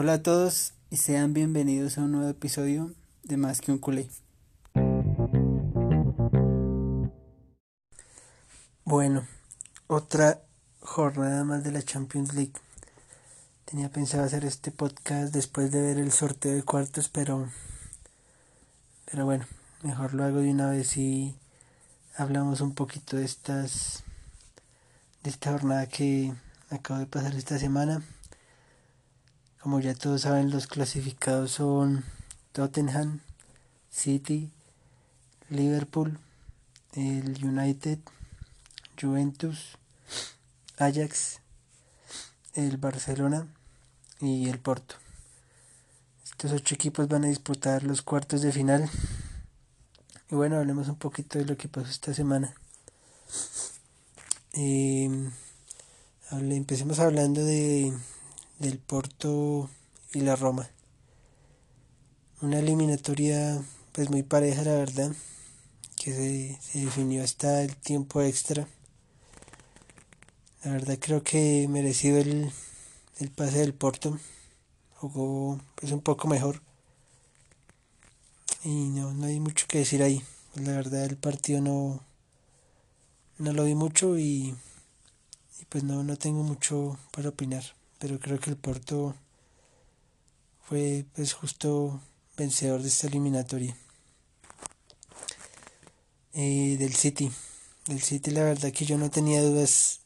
Hola a todos y sean bienvenidos a un nuevo episodio de Más que un culé. Bueno, otra jornada más de la Champions League. Tenía pensado hacer este podcast después de ver el sorteo de cuartos, pero pero bueno, mejor lo hago de una vez y hablamos un poquito de estas de esta jornada que acabo de pasar esta semana. Como ya todos saben, los clasificados son Tottenham, City, Liverpool, el United, Juventus, Ajax, el Barcelona y el Porto. Estos ocho equipos van a disputar los cuartos de final. Y bueno, hablemos un poquito de lo que pasó esta semana. Eh, empecemos hablando de del Porto y la Roma. Una eliminatoria pues muy pareja la verdad, que se, se definió hasta el tiempo extra. La verdad creo que merecido el, el pase del Porto jugó pues un poco mejor y no, no hay mucho que decir ahí la verdad el partido no no lo vi mucho y, y pues no, no tengo mucho para opinar pero creo que el Porto fue pues justo vencedor de esta eliminatoria eh, del City del City la verdad que yo no tenía dudas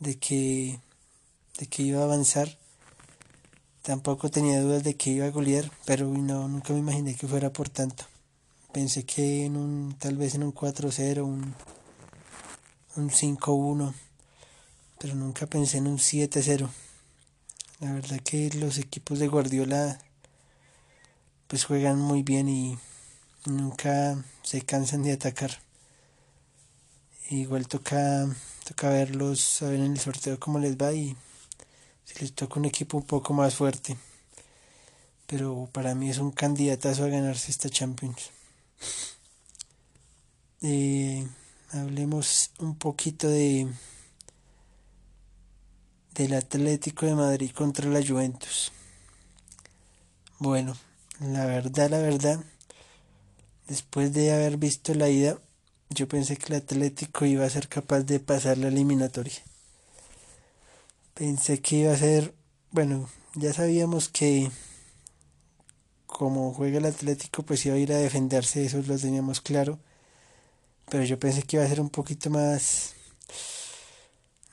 de que de que iba a avanzar Tampoco tenía dudas de que iba a golear, pero no, nunca me imaginé que fuera por tanto. Pensé que en un, tal vez en un 4-0, un, un 5-1, pero nunca pensé en un 7-0. La verdad que los equipos de Guardiola pues juegan muy bien y nunca se cansan de atacar. Igual toca, toca verlos, a ver en el sorteo cómo les va y si les toca un equipo un poco más fuerte. Pero para mí es un candidatazo a ganarse esta Champions. Eh, hablemos un poquito de del Atlético de Madrid contra la Juventus. Bueno, la verdad, la verdad, después de haber visto la ida, yo pensé que el Atlético iba a ser capaz de pasar la eliminatoria. Pensé que iba a ser, bueno, ya sabíamos que como juega el Atlético pues iba a ir a defenderse, eso lo teníamos claro. Pero yo pensé que iba a ser un poquito más,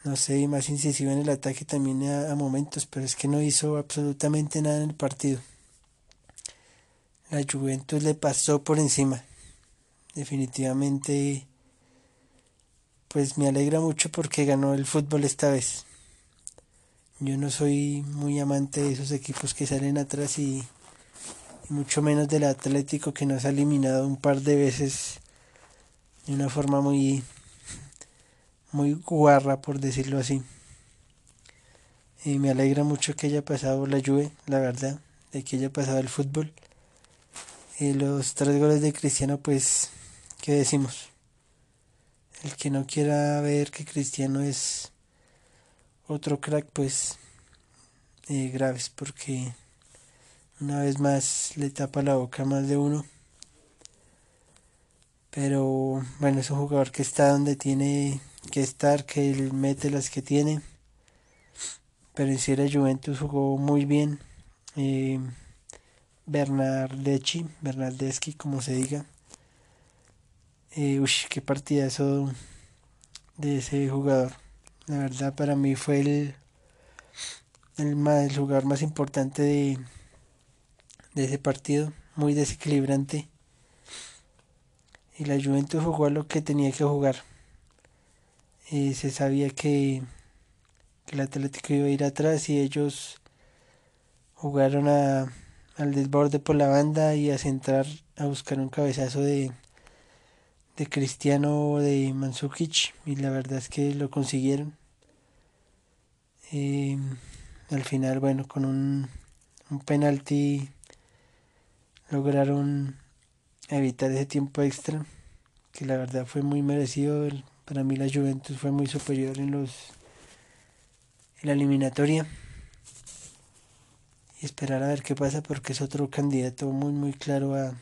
no sé, más incisivo en el ataque también a, momentos, pero es que no hizo absolutamente nada en el partido. La Juventus le pasó por encima. Definitivamente, pues me alegra mucho porque ganó el fútbol esta vez. Yo no soy muy amante de esos equipos que salen atrás y, mucho menos del Atlético que nos ha eliminado un par de veces de una forma muy muy guarra por decirlo así. Y me alegra mucho que haya pasado la lluvia, la verdad, de que haya pasado el fútbol. Y los tres goles de Cristiano, pues, ¿qué decimos? El que no quiera ver que Cristiano es otro crack pues eh, graves porque una vez más le tapa la boca más de uno pero bueno es un jugador que está donde tiene que estar que él mete las que tiene. Pero en era Juventus jugó muy bien. Eh, Bernardeschi Bernardeschi como se diga. Eh, uy, qué partidazo de ese jugador. La verdad para mí fue el, el, el jugador más importante de, de ese partido, muy desequilibrante. Y la Juventus jugó a lo que tenía que jugar. Y se sabía que, que el Atlético iba a ir atrás y ellos jugaron a, al desborde por la banda y a centrar a buscar un cabezazo de, de Cristiano de Mansukic y la verdad es que lo consiguieron. Eh, al final, bueno, con un, un penalti lograron evitar ese tiempo extra, que la verdad fue muy merecido. Para mí la Juventus fue muy superior en los en la eliminatoria. y esperar a ver qué pasa porque es otro candidato muy muy claro a,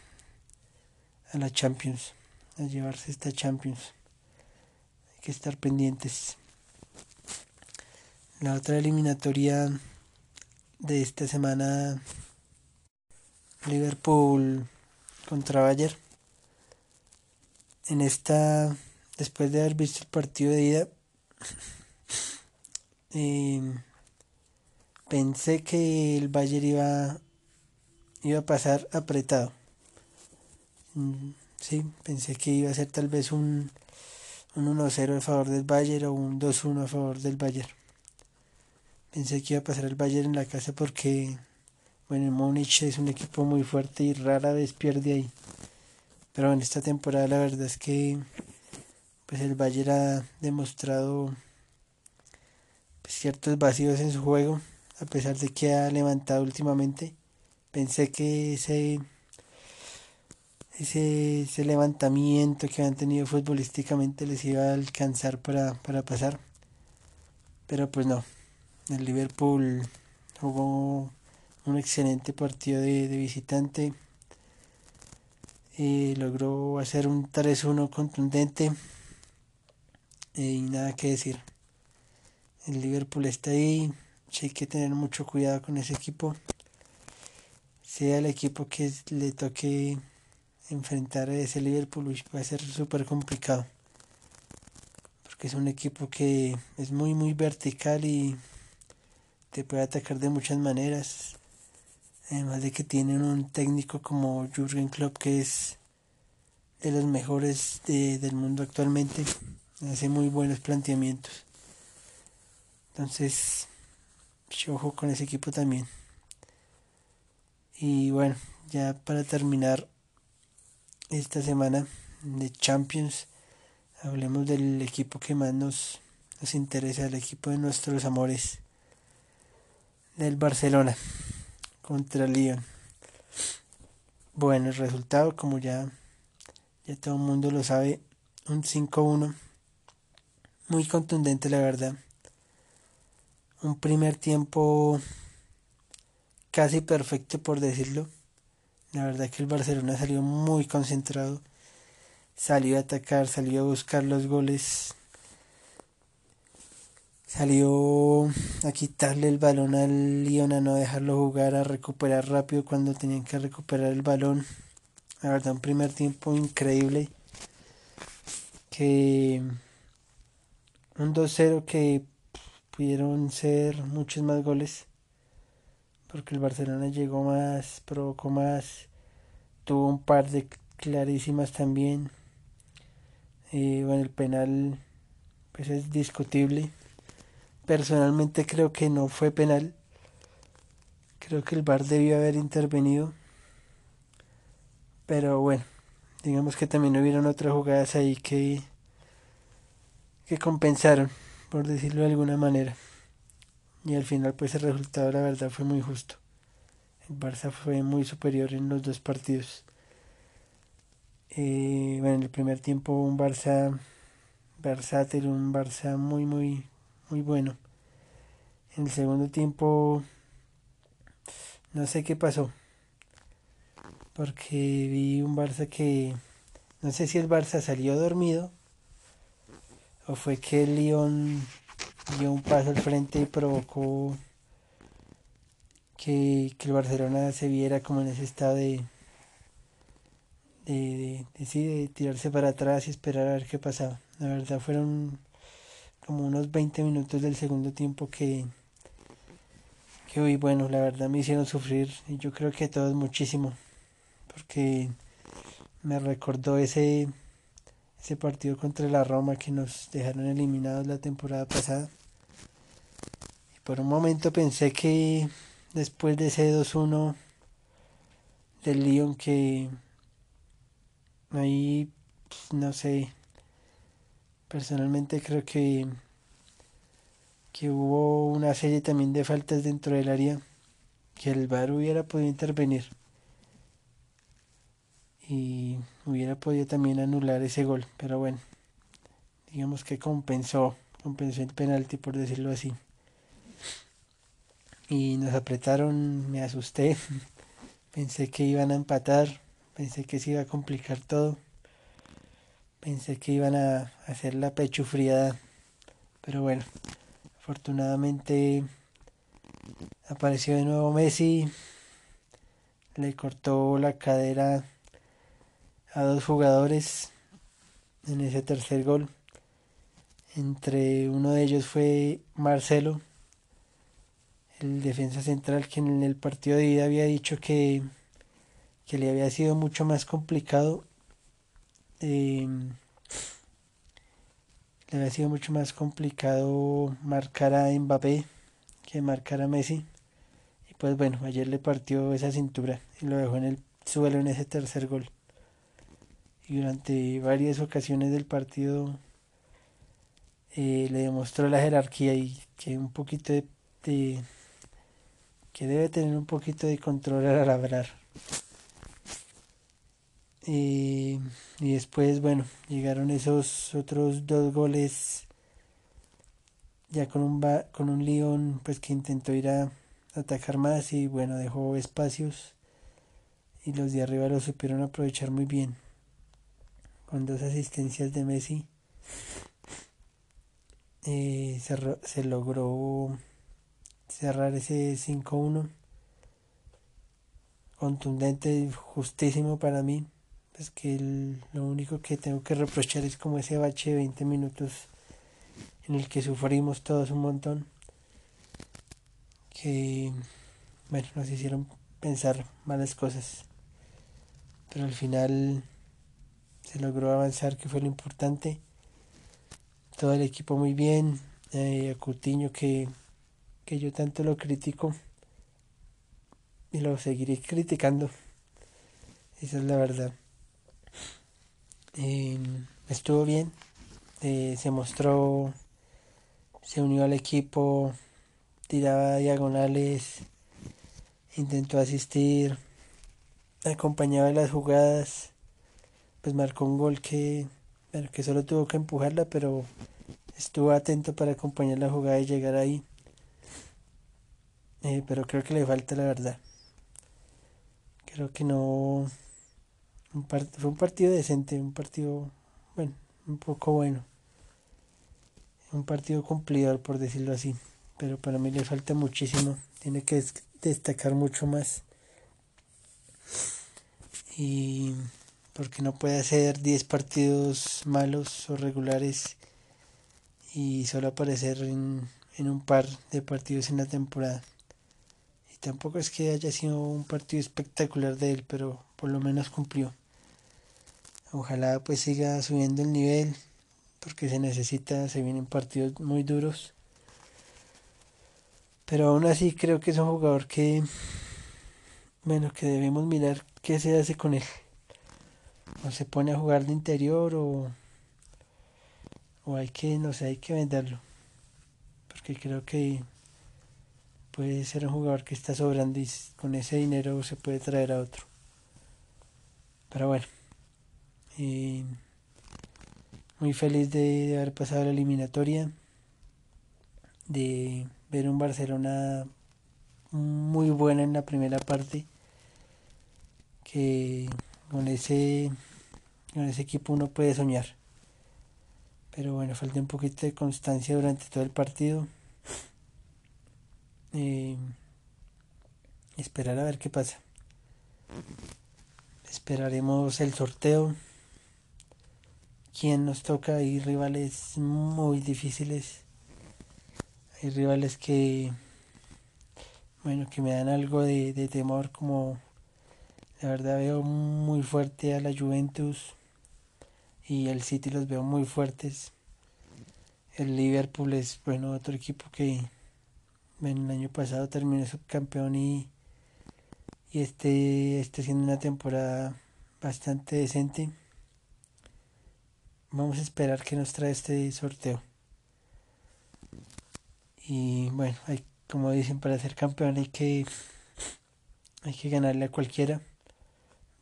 a la Champions, a llevarse esta Champions. Hay que estar pendientes. La otra eliminatoria de esta semana, Liverpool contra Bayern. En esta, después de haber visto el partido de ida, eh, pensé que el Bayern iba, iba a pasar apretado. Mm, sí, pensé que iba a ser tal vez un, un 1-0 a favor del Bayern o un 2-1 a favor del Bayern. Pensé que iba a pasar el Bayern en la casa porque, bueno, el Múnich es un equipo muy fuerte y rara vez pierde ahí. Pero en esta temporada la verdad es que pues el Bayern ha demostrado pues, ciertos vacíos en su juego, a pesar de que ha levantado últimamente. Pensé que ese, ese, ese levantamiento que han tenido futbolísticamente les iba a alcanzar para, para pasar. Pero pues no. El Liverpool jugó un excelente partido de, visitante. y logró hacer un 3-1 contundente. y nada que decir. El Liverpool está ahí. hay que tener mucho cuidado con ese equipo. Sea el equipo que le toque enfrentar a ese Liverpool, va a ser súper complicado. Porque es un equipo que es muy, muy vertical y te puede atacar de muchas maneras. Además de que tienen un técnico como Jürgen Klopp que es de los mejores del mundo actualmente. Hace muy buenos planteamientos. Entonces, ojo con ese equipo también. Y bueno, ya para terminar esta semana de Champions, hablemos del equipo que más nos, nos interesa, el equipo de nuestros amores del Barcelona contra Lyon. Bueno, el resultado, como ya, ya todo el mundo lo sabe, un 5-1. Muy contundente, la verdad. Un primer tiempo casi perfecto, por decirlo. La verdad que el Barcelona salió muy concentrado. Salió a atacar, salió a buscar los goles Salió a quitarle el balón al Lyon, a no dejarlo jugar, a recuperar rápido cuando tenían que recuperar el balón. La verdad, un primer tiempo increíble. Que un 2-0 que pudieron ser muchos más goles. Porque el Barcelona llegó más, provocó más. Tuvo un par de clarísimas también. Eh, bueno, el penal pues es discutible Personalmente creo que no fue penal. Creo que el VAR debió haber intervenido. Pero bueno, digamos que también hubieron otras jugadas ahí que, que compensaron, por decirlo de alguna manera. Y al final pues el resultado la verdad fue muy justo. El Barça fue muy superior en los dos partidos. Eh, bueno, en el primer tiempo un Barça versátil, un Barça muy muy muy bueno. En el segundo tiempo no sé qué pasó. Porque vi un Barça que no sé si el Barça salió dormido o fue que el Lyon dio un paso al frente y provocó que, el Barcelona se viera como en ese estado de de, de, de tirarse para atrás y esperar a ver qué pasaba. La verdad fueron como unos 20 minutos del segundo tiempo que, que hoy, bueno, la verdad me hicieron sufrir y yo creo que todos muchísimo, porque me recordó ese, ese partido contra la Roma que nos dejaron eliminados la temporada pasada. Y por un momento pensé que después de ese 2-1 del Lyon que ahí, pues, no sé, Personalmente creo que, que hubo una serie también de faltas dentro del área que el VAR hubiera podido intervenir y hubiera podido también anular ese gol, pero bueno, digamos que compensó, compensó el penalti por decirlo así. y nos apretaron, me asusté, pensé que iban a empatar, pensé que se iba a complicar todo, pensé que iban a hacer la pechufriada, pero bueno, afortunadamente apareció de nuevo Messi, le cortó la cadera a dos jugadores en ese tercer gol. Entre uno de ellos fue Marcelo, el defensa central que en el partido de ida había dicho que, que le había sido mucho más complicado eh, le había sido mucho más complicado marcar a Mbappé que marcar a Messi y pues bueno ayer le partió esa cintura y lo dejó en el suelo en ese tercer gol y durante varias ocasiones del partido eh, le demostró la jerarquía y que un poquito de que debe tener un poquito de control al hablar. Y, y después, bueno, llegaron esos otros dos goles ya con un, con un León pues que intentó ir a atacar más y bueno, dejó espacios y los de arriba lo supieron aprovechar muy bien con dos asistencias de Messi. Eh, se, se logró cerrar ese 5-1 contundente justísimo para mí pues que lo único que tengo que reprochar es como ese bache de 20 minutos en el que sufrimos todos un montón que bueno nos hicieron pensar malas cosas pero al final se logró avanzar que fue lo importante todo el equipo muy bien eh, a Coutinho que que yo tanto lo critico y lo seguiré criticando. Esa es la verdad. Estuvo bien, eh, se mostró, se unió al equipo, tiraba diagonales, intentó asistir, acompañaba las jugadas, pues marcó un gol que, que solo tuvo que empujarla, pero estuvo atento para acompañar la jugada y llegar ahí. Eh, pero creo que le falta la verdad. Creo que no. Un fue un partido decente, un partido, bueno, un poco bueno. Un partido cumplidor, por decirlo así. Pero para mí le falta muchísimo. Tiene que destacar mucho más. Y porque no puede hacer 10 partidos malos o regulares y solo aparecer en, en un par de partidos en la temporada tampoco es que haya sido un partido espectacular de él, pero por lo menos cumplió. Ojalá pues siga subiendo el nivel, porque se necesita, se vienen partidos muy duros. Pero aún así creo que es un jugador que, bueno, que debemos mirar qué se hace con él. O se pone a jugar de interior o, o hay que, no sé, hay que venderlo. Porque creo que puede ser un jugador que está sobrando y con ese dinero se puede traer a otro. Pero bueno, muy feliz de, haber pasado la eliminatoria, de ver un Barcelona muy bueno en la primera parte, que con ese, con ese equipo uno puede soñar. Pero bueno, falta un poquito de constancia durante todo el partido. Eh, esperar a ver qué pasa. Esperaremos el sorteo. Quién nos toca. Hay rivales muy difíciles. Hay rivales que, bueno, que me dan algo de, de temor. Como la verdad veo muy fuerte a la Juventus y el City los veo muy fuertes. El Liverpool es, bueno, otro equipo que el año pasado terminó subcampeón y, y este está siendo una temporada bastante decente. Vamos a esperar que nos trae este sorteo. Y bueno, hay, como dicen, para ser campeón hay que hay que ganarle a cualquiera.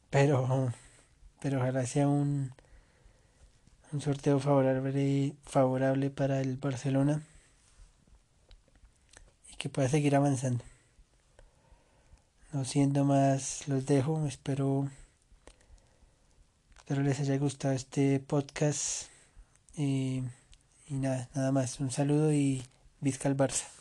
Pero pero ojalá sea un un sorteo favorable favorable para el Barcelona que pueda seguir avanzando. no siendo más, los dejo. Espero, espero les haya gustado este podcast. y nada, nada más. Un saludo y Vizca al Barça.